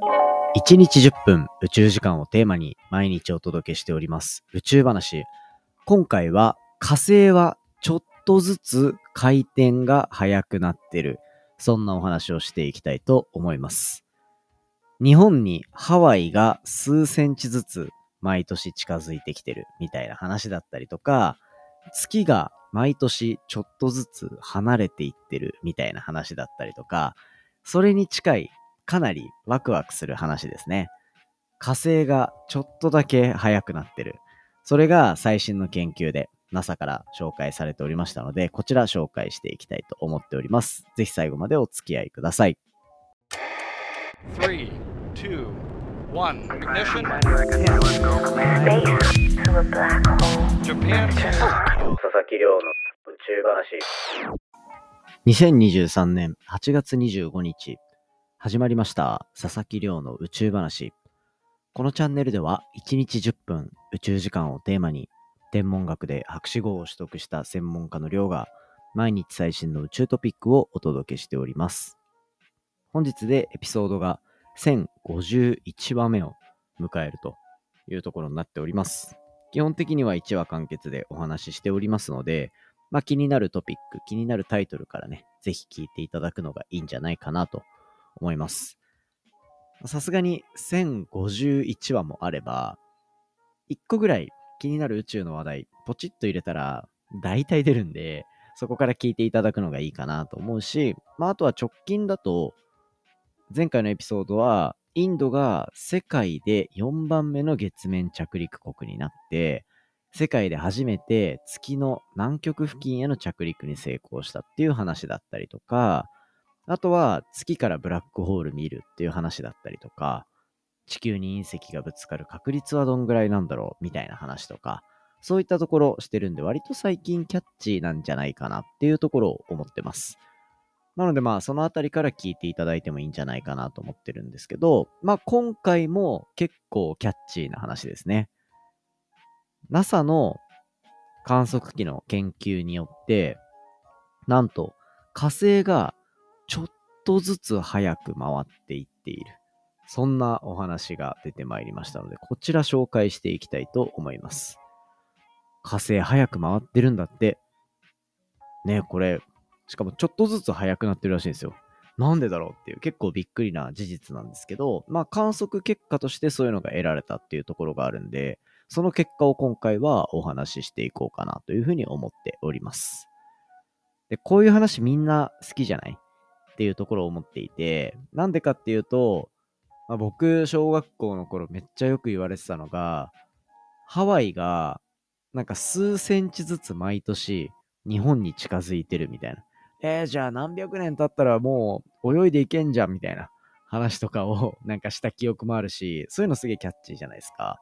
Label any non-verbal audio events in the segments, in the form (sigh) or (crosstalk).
1日10分宇宙時間をテーマに毎日お届けしております宇宙話。今回は火星はちょっとずつ回転が速くなってる。そんなお話をしていきたいと思います。日本にハワイが数センチずつ毎年近づいてきてるみたいな話だったりとか、月が毎年ちょっとずつ離れていってるみたいな話だったりとか、それに近いかなりワクワクする話ですね。火星がちょっとだけ速くなってる。それが最新の研究で NASA から紹介されておりましたので、こちら紹介していきたいと思っております。ぜひ最後までお付き合いください。3, 2, 1, ignition. Japan. 佐々木亮の宇宙話。2023年8月25日、始まりました佐々木亮の宇宙話。このチャンネルでは1日10分宇宙時間をテーマに天文学で博士号を取得した専門家の亮が毎日最新の宇宙トピックをお届けしております。本日でエピソードが1051話目を迎えるというところになっております。基本的には1話完結でお話ししておりますので、まあ、気になるトピック、気になるタイトルからね、ぜひ聞いていただくのがいいんじゃないかなと思います。さすがに1051話もあれば、1個ぐらい気になる宇宙の話題、ポチッと入れたら大体出るんで、そこから聞いていただくのがいいかなと思うし、まあ、あとは直近だと、前回のエピソードは、インドが世界で4番目の月面着陸国になって、世界で初めて月の南極付近への着陸に成功したっていう話だったりとか、あとは月からブラックホール見るっていう話だったりとか、地球に隕石がぶつかる確率はどんぐらいなんだろうみたいな話とか、そういったところしてるんで割と最近キャッチーなんじゃないかなっていうところを思ってます。なのでまあそのあたりから聞いていただいてもいいんじゃないかなと思ってるんですけど、まあ今回も結構キャッチーな話ですね。NASA の観測機の研究によって、なんと火星がちょっとずつ早く回っていっている。そんなお話が出てまいりましたので、こちら紹介していきたいと思います。火星早く回ってるんだって。ねこれ、しかもちょっとずつ早くなってるらしいんですよ。なんでだろうっていう結構びっくりな事実なんですけど、まあ観測結果としてそういうのが得られたっていうところがあるんで、その結果を今回はお話ししていこうかなというふうに思っております。で、こういう話みんな好きじゃない？っていうところを思っていて、なんでかっていうと、まあ、僕、小学校の頃めっちゃよく言われてたのが、ハワイがなんか数センチずつ毎年日本に近づいてるみたいな。えー、じゃあ何百年経ったらもう泳いでいけんじゃんみたいな話とかを (laughs) なんかした記憶もあるし、そういうのすげえキャッチーじゃないですか。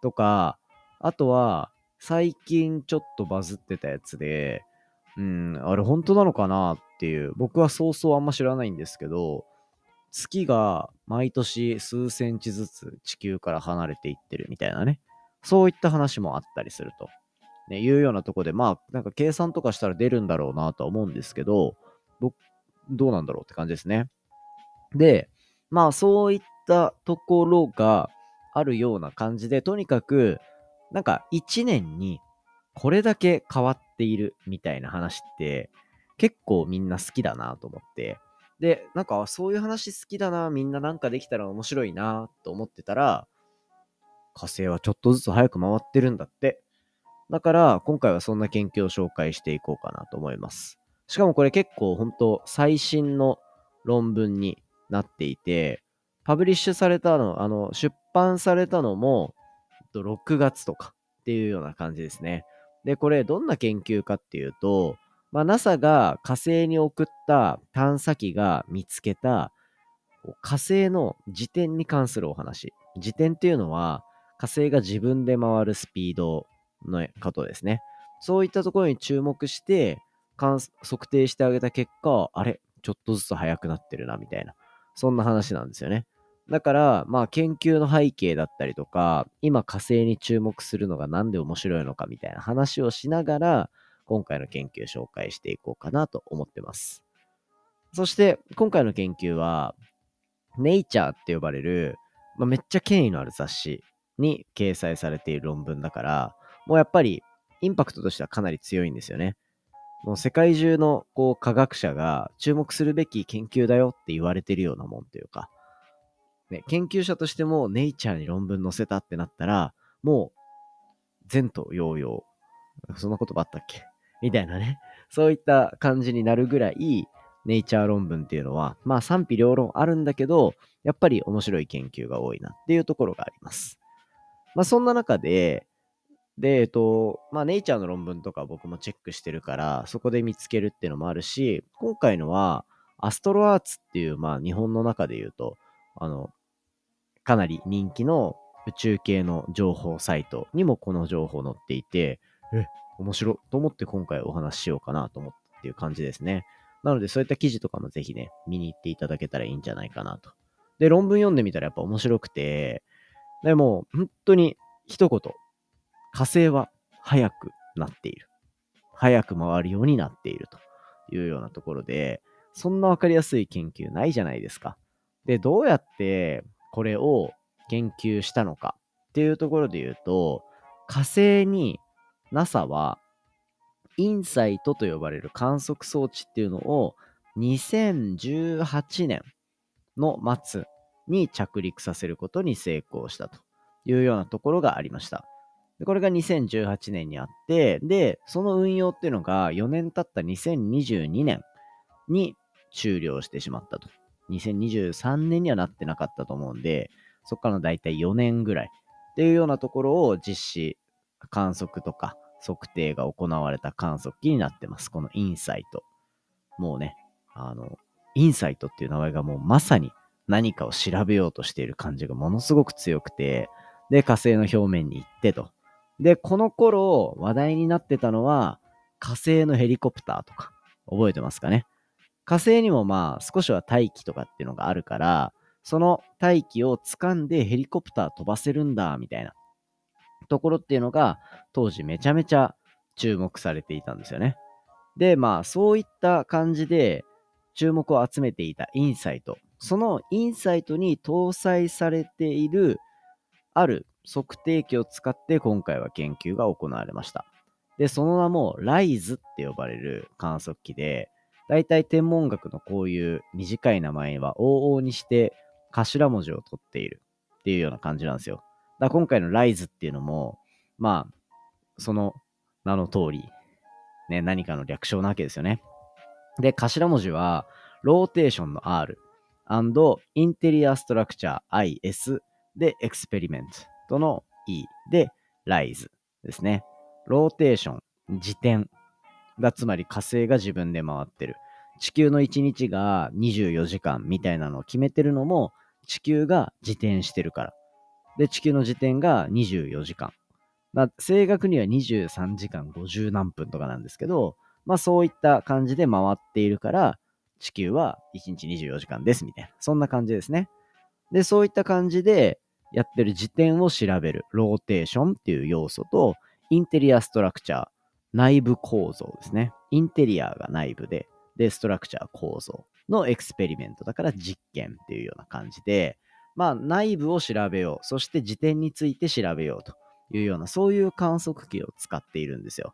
とか、あとは、最近ちょっとバズってたやつで、うん、あれ本当なのかなっていう、僕はそうそうあんま知らないんですけど、月が毎年数センチずつ地球から離れていってるみたいなね、そういった話もあったりすると。ね、いうようなとこで、まあ、なんか計算とかしたら出るんだろうなとは思うんですけど、僕、どうなんだろうって感じですね。で、まあ、そういったところが、あるような感じで、とにかく、なんか1年にこれだけ変わっているみたいな話って結構みんな好きだなと思って。で、なんかそういう話好きだな、みんななんかできたら面白いなと思ってたら、火星はちょっとずつ早く回ってるんだって。だから今回はそんな研究を紹介していこうかなと思います。しかもこれ結構本当最新の論文になっていて、パブリッシュされたの、あの、出版されたのも、6月とかっていうような感じですね。で、これどんな研究かっていうと、まあ、NASA が火星に送った探査機が見つけた火星の自転に関するお話。自転っていうのは火星が自分で回るスピードのことですね。そういったところに注目して測定してあげた結果、あれちょっとずつ速くなってるなみたいな。そんな話なんですよね。だから、まあ研究の背景だったりとか、今火星に注目するのがなんで面白いのかみたいな話をしながら、今回の研究紹介していこうかなと思ってます。そして、今回の研究は、ネイチャーって呼ばれる、まあ、めっちゃ権威のある雑誌に掲載されている論文だから、もうやっぱりインパクトとしてはかなり強いんですよね。もう世界中のこう科学者が注目するべき研究だよって言われてるようなもんというか、ね、研究者としてもネイチャーに論文載せたってなったら、もう前途洋々。そんなことばあったっけ？みたいなね。そういった感じになるぐらい、ネイチャー論文っていうのは、まあ賛否両論あるんだけど、やっぱり面白い研究が多いなっていうところがあります。まあそんな中で、で、えっと、まあ、ネイチャーの論文とか僕もチェックしてるから、そこで見つけるっていうのもあるし、今回のは、アストロアーツっていう、まあ、日本の中で言うと、あの、かなり人気の宇宙系の情報サイトにもこの情報載っていて、え、面白と思って今回お話ししようかなと思ったっていう感じですね。なので、そういった記事とかもぜひね、見に行っていただけたらいいんじゃないかなと。で、論文読んでみたらやっぱ面白くて、でも、本当に一言、火星は早くなっている。早く回るようになっているというようなところで、そんなわかりやすい研究ないじゃないですか。で、どうやってこれを研究したのかっていうところで言うと、火星に NASA はインサイトと呼ばれる観測装置っていうのを2018年の末に着陸させることに成功したというようなところがありました。これが2018年にあって、で、その運用っていうのが4年経った2022年に終了してしまったと。2023年にはなってなかったと思うんで、そこからのだいたい4年ぐらいっていうようなところを実施、観測とか測定が行われた観測機になってます。このインサイト。もうね、あの、インサイトっていう名前がもうまさに何かを調べようとしている感じがものすごく強くて、で、火星の表面に行ってと。で、この頃話題になってたのは、火星のヘリコプターとか、覚えてますかね？火星にもまあ少しは大気とかっていうのがあるから、その大気を掴んでヘリコプター飛ばせるんだ、みたいなところっていうのが、当時めちゃめちゃ注目されていたんですよね。で、まあそういった感じで注目を集めていたインサイト。そのインサイトに搭載されているある測定器を使って今回は研究が行われました。で、その名も RISE って呼ばれる観測器で、だいたい天文学のこういう短い名前は往々にして頭文字を取っているっていうような感じなんですよ。だ今回の RISE っていうのも、まあ、その名の通り、ね、何かの略称なわけですよね。で、頭文字は、ローテーションの R、インテリアストラクチャー IS で、エクスペリメントの E で、ライズですね。ローテーション、自転が、つまり火星が自分で回ってる。地球の1日が24時間みたいなのを決めてるのも、地球が自転してるから。で、地球の自転が24時間。まあ、正確には23時間50何分とかなんですけど、まあそういった感じで回っているから、地球は1日24時間ですみたいな。そんな感じですね。で、そういった感じでやってる自転を調べるローテーションっていう要素と、 interior structure、内部構造ですね。 interior が内部で、で、 structure 構造の experiment だから実験っていうような感じで、まあ内部を調べよう、そして自転について調べようというような、そういう観測器を使っているんですよ。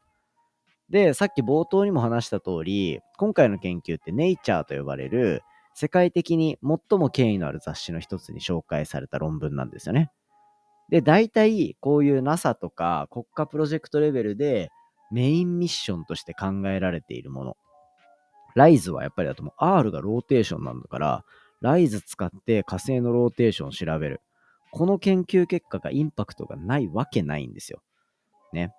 で、さっき冒頭にも話した通り、今回の研究ってネイチャーと呼ばれる世界的に最も権威のある雑誌の一つに紹介された論文なんですよね。で、大体こういう NASA とか国家プロジェクトレベルでメインミッションとして考えられているもの。 RISE はやっぱりだともう R がローテーションなんだから、 RISE 使って火星のローテーションを調べる。この研究結果がインパクトがないわけないんですよ。ね。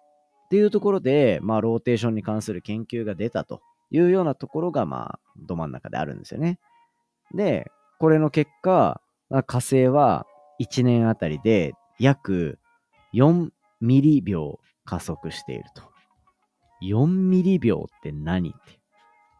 っていうところで、まあ、ローテーションに関する研究が出たというようなところが、まあ、ど真ん中であるんですよね。で、これの結果、火星は1年あたりで約4ミリ秒加速していると。4ミリ秒って何って。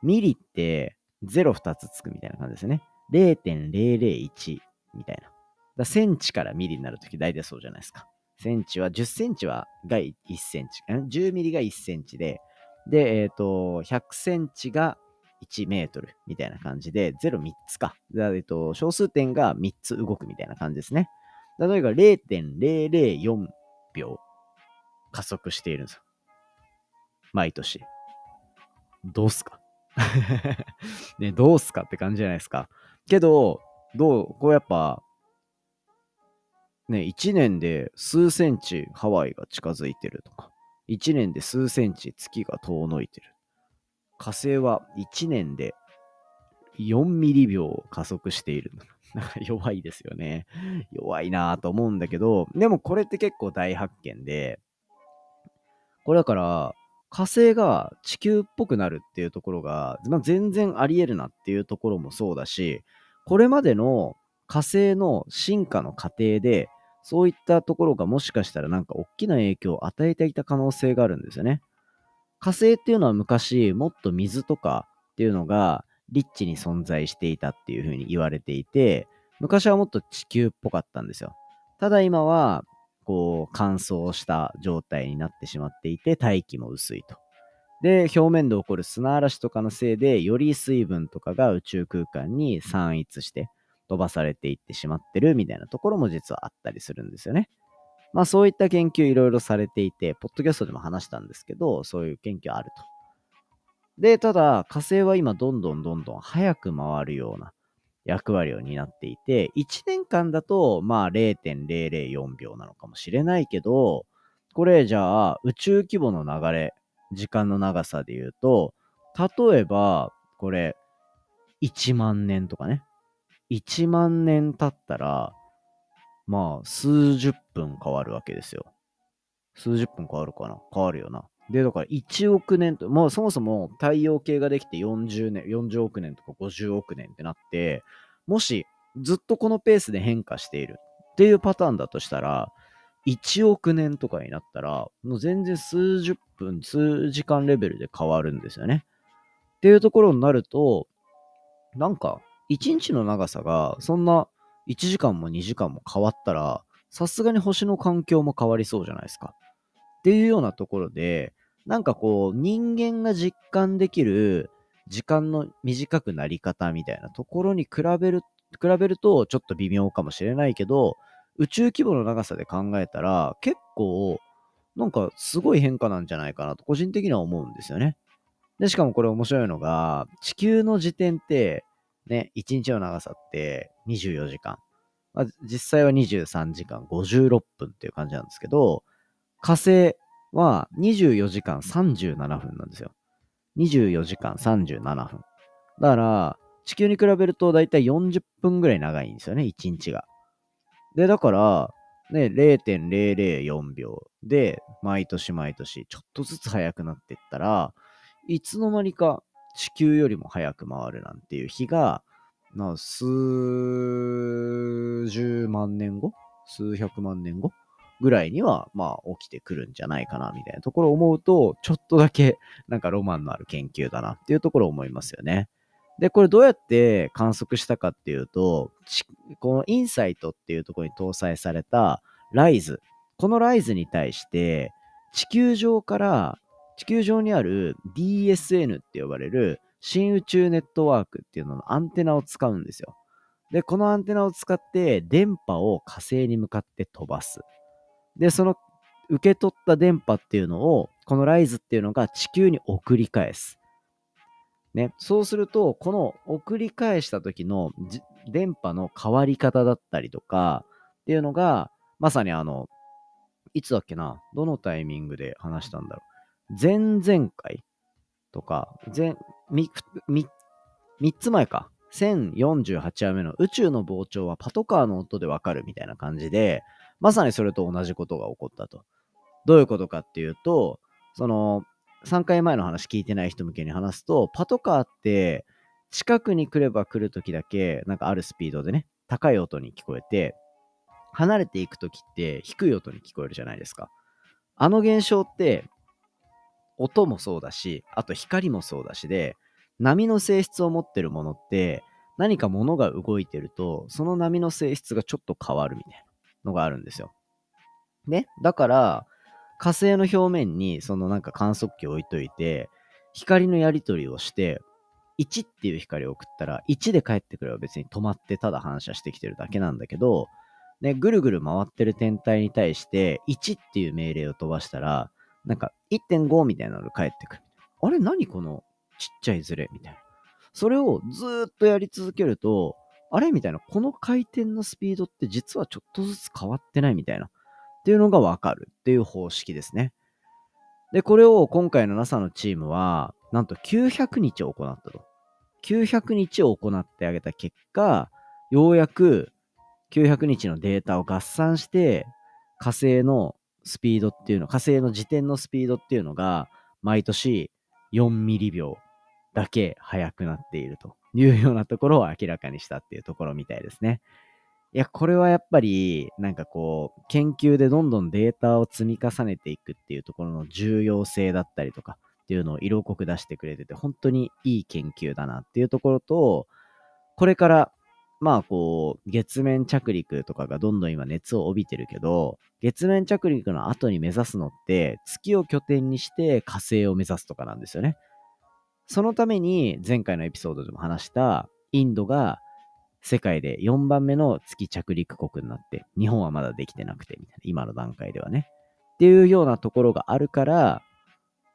ミリって0-2つつくみたいな感じですね。0.001みたいな。だセンチからミリになるとき大体そうじゃないですか。センチは、10センチはが1センチ、10ミリが1センチで、で、えっ、ー、と、100センチが1メートルみたいな感じで、0、3つか。えっと、小数点が3つ動くみたいな感じですね。例えば0.004秒加速しているんですよ。毎年。どうすか？(laughs) ね、どうすかって感じじゃないですか。けど、どう、こうやっぱ、ね、1年で数センチハワイが近づいてるとか、1年で数センチ月が遠のいてる。火星は1年で4ミリ秒加速している。(laughs) 弱いですよね。弱いなぁと思うんだけど、でもこれって結構大発見で、これだから、火星が地球っぽくなるっていうところが、まあ、全然あり得るなっていうところもそうだし、これまでの火星の進化の過程で、そういったところがもしかしたらなんか大きな影響を与えていた可能性があるんですよね。火星っていうのは昔もっと水とかっていうのがリッチに存在していたっていうふうに言われていて、昔はもっと地球っぽかったんですよ。ただ今は、こう、乾燥した状態になってしまっていて、大気も薄いと。で、表面で起こる砂嵐とかのせいで、より水分とかが宇宙空間に散逸して、飛ばされていってしまってるみたいなところも実はあったりするんですよね。まあそういった研究いろいろされていて、ポッドキャストでも話したんですけど、そういう研究あると。で、ただ火星は今どんどんどんどん早く回るような役割を担っていて、1年間だとまあ0.004秒なのかもしれないけど、これじゃあ宇宙規模の流れ、時間の長さで言うと、例えばこれ1万年とかね、1万年経ったら、まあ、数十分変わるわけですよ。数十分変わるかな？変わるよな。で、だから1億年と、まあそもそも太陽系ができて40年、40億年とか50億年ってなって、もしずっとこのペースで変化しているっていうパターンだとしたら、1億年とかになったら、もう全然数十分、数時間レベルで変わるんですよね。っていうところになると、なんか1日の長さがそんな1時間も2時間も変わったら、さすがに星の環境も変わりそうじゃないですか。っていうようなところで、なんかこう、人間が実感できる時間の短くなり方みたいなところに比べる、比べるとちょっと微妙かもしれないけど、宇宙規模の長さで考えたら、結構、なんかすごい変化なんじゃないかなと個人的には思うんですよね。で、しかもこれ面白いのが、地球の時点ってね、1日の長さって24時間。まあ、実際は23時間56分っていう感じなんですけど、火星は24時間37分なんですよ。24時間37分。だから、地球に比べるとだいたい40分ぐらい長いんですよね、1日が。で、だから、ね、0.004秒で、毎年毎年、ちょっとずつ速くなっていったら、いつの間にか地球よりも早く回るなんていう日が、な数十万年後数百万年後ぐらいには、まあ、起きてくるんじゃないかな、みたいなところを思うと、ちょっとだけ、なんかロマンのある研究だなっていうところを思いますよね。で、これどうやって観測したかっていうと、このインサイトっていうところに搭載されたライズ。このライズに対して、地球上から地球上にある DSN って呼ばれる新宇宙ネットワークっていうののアンテナを使うんですよ。で、このアンテナを使って電波を火星に向かって飛ばす。で、その受け取った電波っていうのを、このライズっていうのが地球に送り返す。ね、そうすると、この送り返した時の電波の変わり方だったりとかっていうのが、まさにあの、いつだっけなどのタイミングで話したんだろう。前々回とか、前、3, 3つ前か。1048話目の宇宙の膨張はパトカーの音でわかるみたいな感じで、まさにそれと同じことが起こったと。どういうことかっていうと、その、3回前の話聞いてない人向けに話すと、パトカーって近くに来れば来るときだけ、なんかあるスピードでね、高い音に聞こえて、離れていくときって低い音に聞こえるじゃないですか。あの現象って音もそうだし、あと光もそうだしで、波の性質を持ってるものって、何か物が動いてると、その波の性質がちょっと変わるみたいなのがあるんですよ。ね。だから、火星の表面にそのなんか観測器を置いといて、光のやり取りをして、1っていう光を送ったら、1で帰ってくれば別に止まってただ反射してきてるだけなんだけど、ね、ぐるぐる回ってる天体に対して1っていう命令を飛ばしたら、なんか1.5みたいなのが返ってくる。あれ何このちっちゃいズレみたいな。それをずっとやり続けると、あれみたいな、この回転のスピードって実はちょっとずつ変わってないみたいな。っていうのがわかるっていう方式ですね。で、これを今回の NASA のチームは、なんと900日を行ったと。900日を行ってあげた結果、ようやく900日のデータを合算して、火星のスピードっていうの、火星の時点のスピードっていうのが、毎年4ミリ秒だけ速くなっているというようなところを明らかにしたっていうところみたいですね。いや、これはやっぱり、なんかこう、研究でどんどんデータを積み重ねていくっていうところの重要性だったりとかっていうのを色濃く出してくれてて、本当にいい研究だなっていうところと、これからまあこう、月面着陸とかがどんどん今熱を帯びてるけど、月面着陸の後に目指すのって、月を拠点にして火星を目指すとかなんですよね。そのために前回のエピソードでも話したインドが世界で4番目の月着陸国になって、日本はまだできてなくてみたいな、今の段階ではね。っていうようなところがあるから、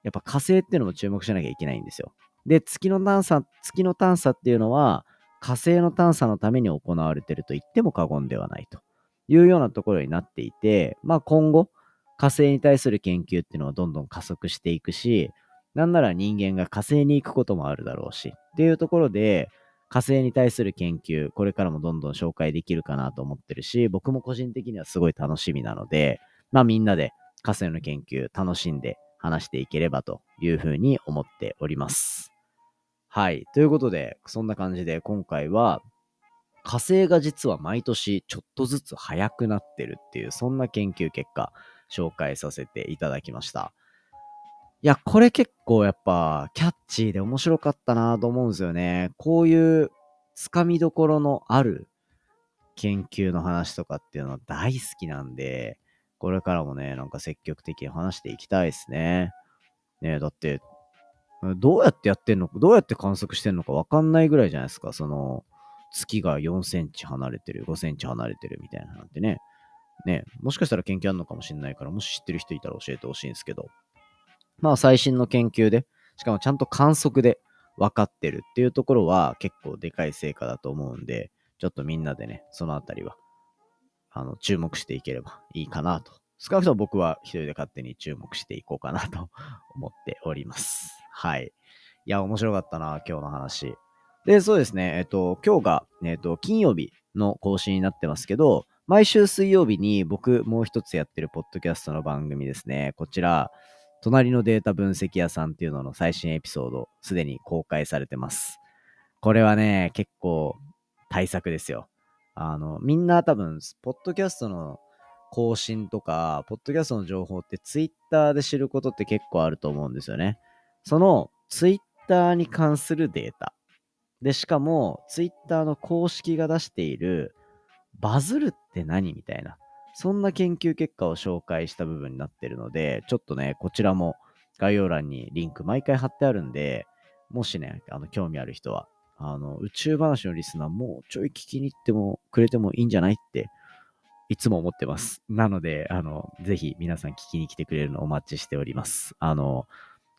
やっぱ火星っていうのも注目しなきゃいけないんですよ。で、月の探査、月の探査っていうのは、火星の探査のために行われてると言っても過言ではないというようなところになっていて、まあ今後、火星に対する研究っていうのはどんどん加速していくし、なんなら人間が火星に行くこともあるだろうし、っていうところで、火星に対する研究、これからもどんどん紹介できるかなと思ってるし、僕も個人的にはすごい楽しみなので、まあみんなで火星の研究楽しんで話していければというふうに思っております。はい。ということで、そんな感じで今回は、火星が実は毎年ちょっとずつ速くなってるっていう、そんな研究結果、紹介させていただきました。いや、これ結構やっぱキャッチーで面白かったなと思うんですよね。こういうつかみどころのある研究の話とかっていうのは大好きなんで、これからもね、なんか積極的に話していきたいですね。ねだってどうやってやってんのか、どうやって観測してんのかわかんないぐらいじゃないですか。その、月が4センチ離れてる、5センチ離れてるみたいななんてね。ね、もしかしたら研究あるのかもしれないから、もし知ってる人いたら教えてほしいんですけど。まあ最新の研究で、しかもちゃんと観測で分かってるっていうところは結構でかい成果だと思うんで、ちょっとみんなでね、そのあたりは、あの、注目していければいいかなと。少なくとも僕は一人で勝手に注目していこうかなと (laughs) 思っております。はい。いや、面白かったな、今日の話。で、そうですね、えっと、今日が、えっと、金曜日の更新になってますけど、毎週水曜日に僕もう一つやってるポッドキャストの番組ですね。こちら、隣のデータ分析屋さんっていうのの最新エピソード、すでに公開されてます。これはね、結構対策ですよ。あの、みんな多分、ポッドキャストの更新とか、ポッドキャストの情報ってツイッターで知ることって結構あると思うんですよね。そのツイッターに関するデータ。で、しかも、ツイッターの公式が出している、バズるって何みたいな。そんな研究結果を紹介した部分になってるので、ちょっとね、こちらも概要欄にリンク毎回貼ってあるんで、もしね、あの、興味ある人は、あの、宇宙話のリスナーもうちょい聞きに行ってもくれてもいいんじゃないっていつも思ってます。なので、あの、ぜひ皆さん聞きに来てくれるのをお待ちしております。あの、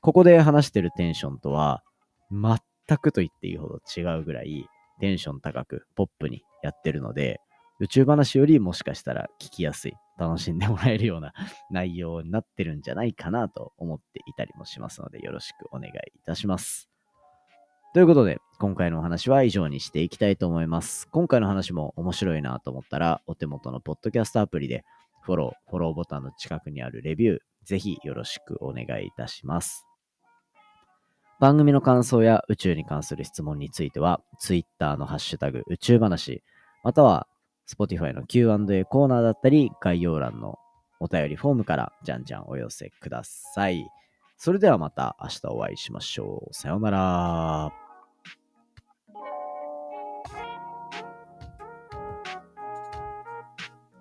ここで話してるテンションとは、全くと言っていいほど違うぐらい、テンション高く、ポップにやってるので、宇宙話よりもしかしたら聞きやすい、楽しんでもらえるような (laughs) 内容になってるんじゃないかなと思っていたりもしますので、よろしくお願いいたします。ということで、今回のお話は以上にしていきたいと思います。今回の話も面白いなと思ったら、お手元のポッドキャストアプリで、フォロー、フォローボタンの近くにあるレビュー、ぜひよろしくお願いいたします。番組の感想や宇宙に関する質問については、Twitter のハッシュタグ宇宙話、または Spotify の Q&A コーナーだったり、概要欄のお便りフォームからじゃんじゃんお寄せください。それではまた明日お会いしましょう。さようなら。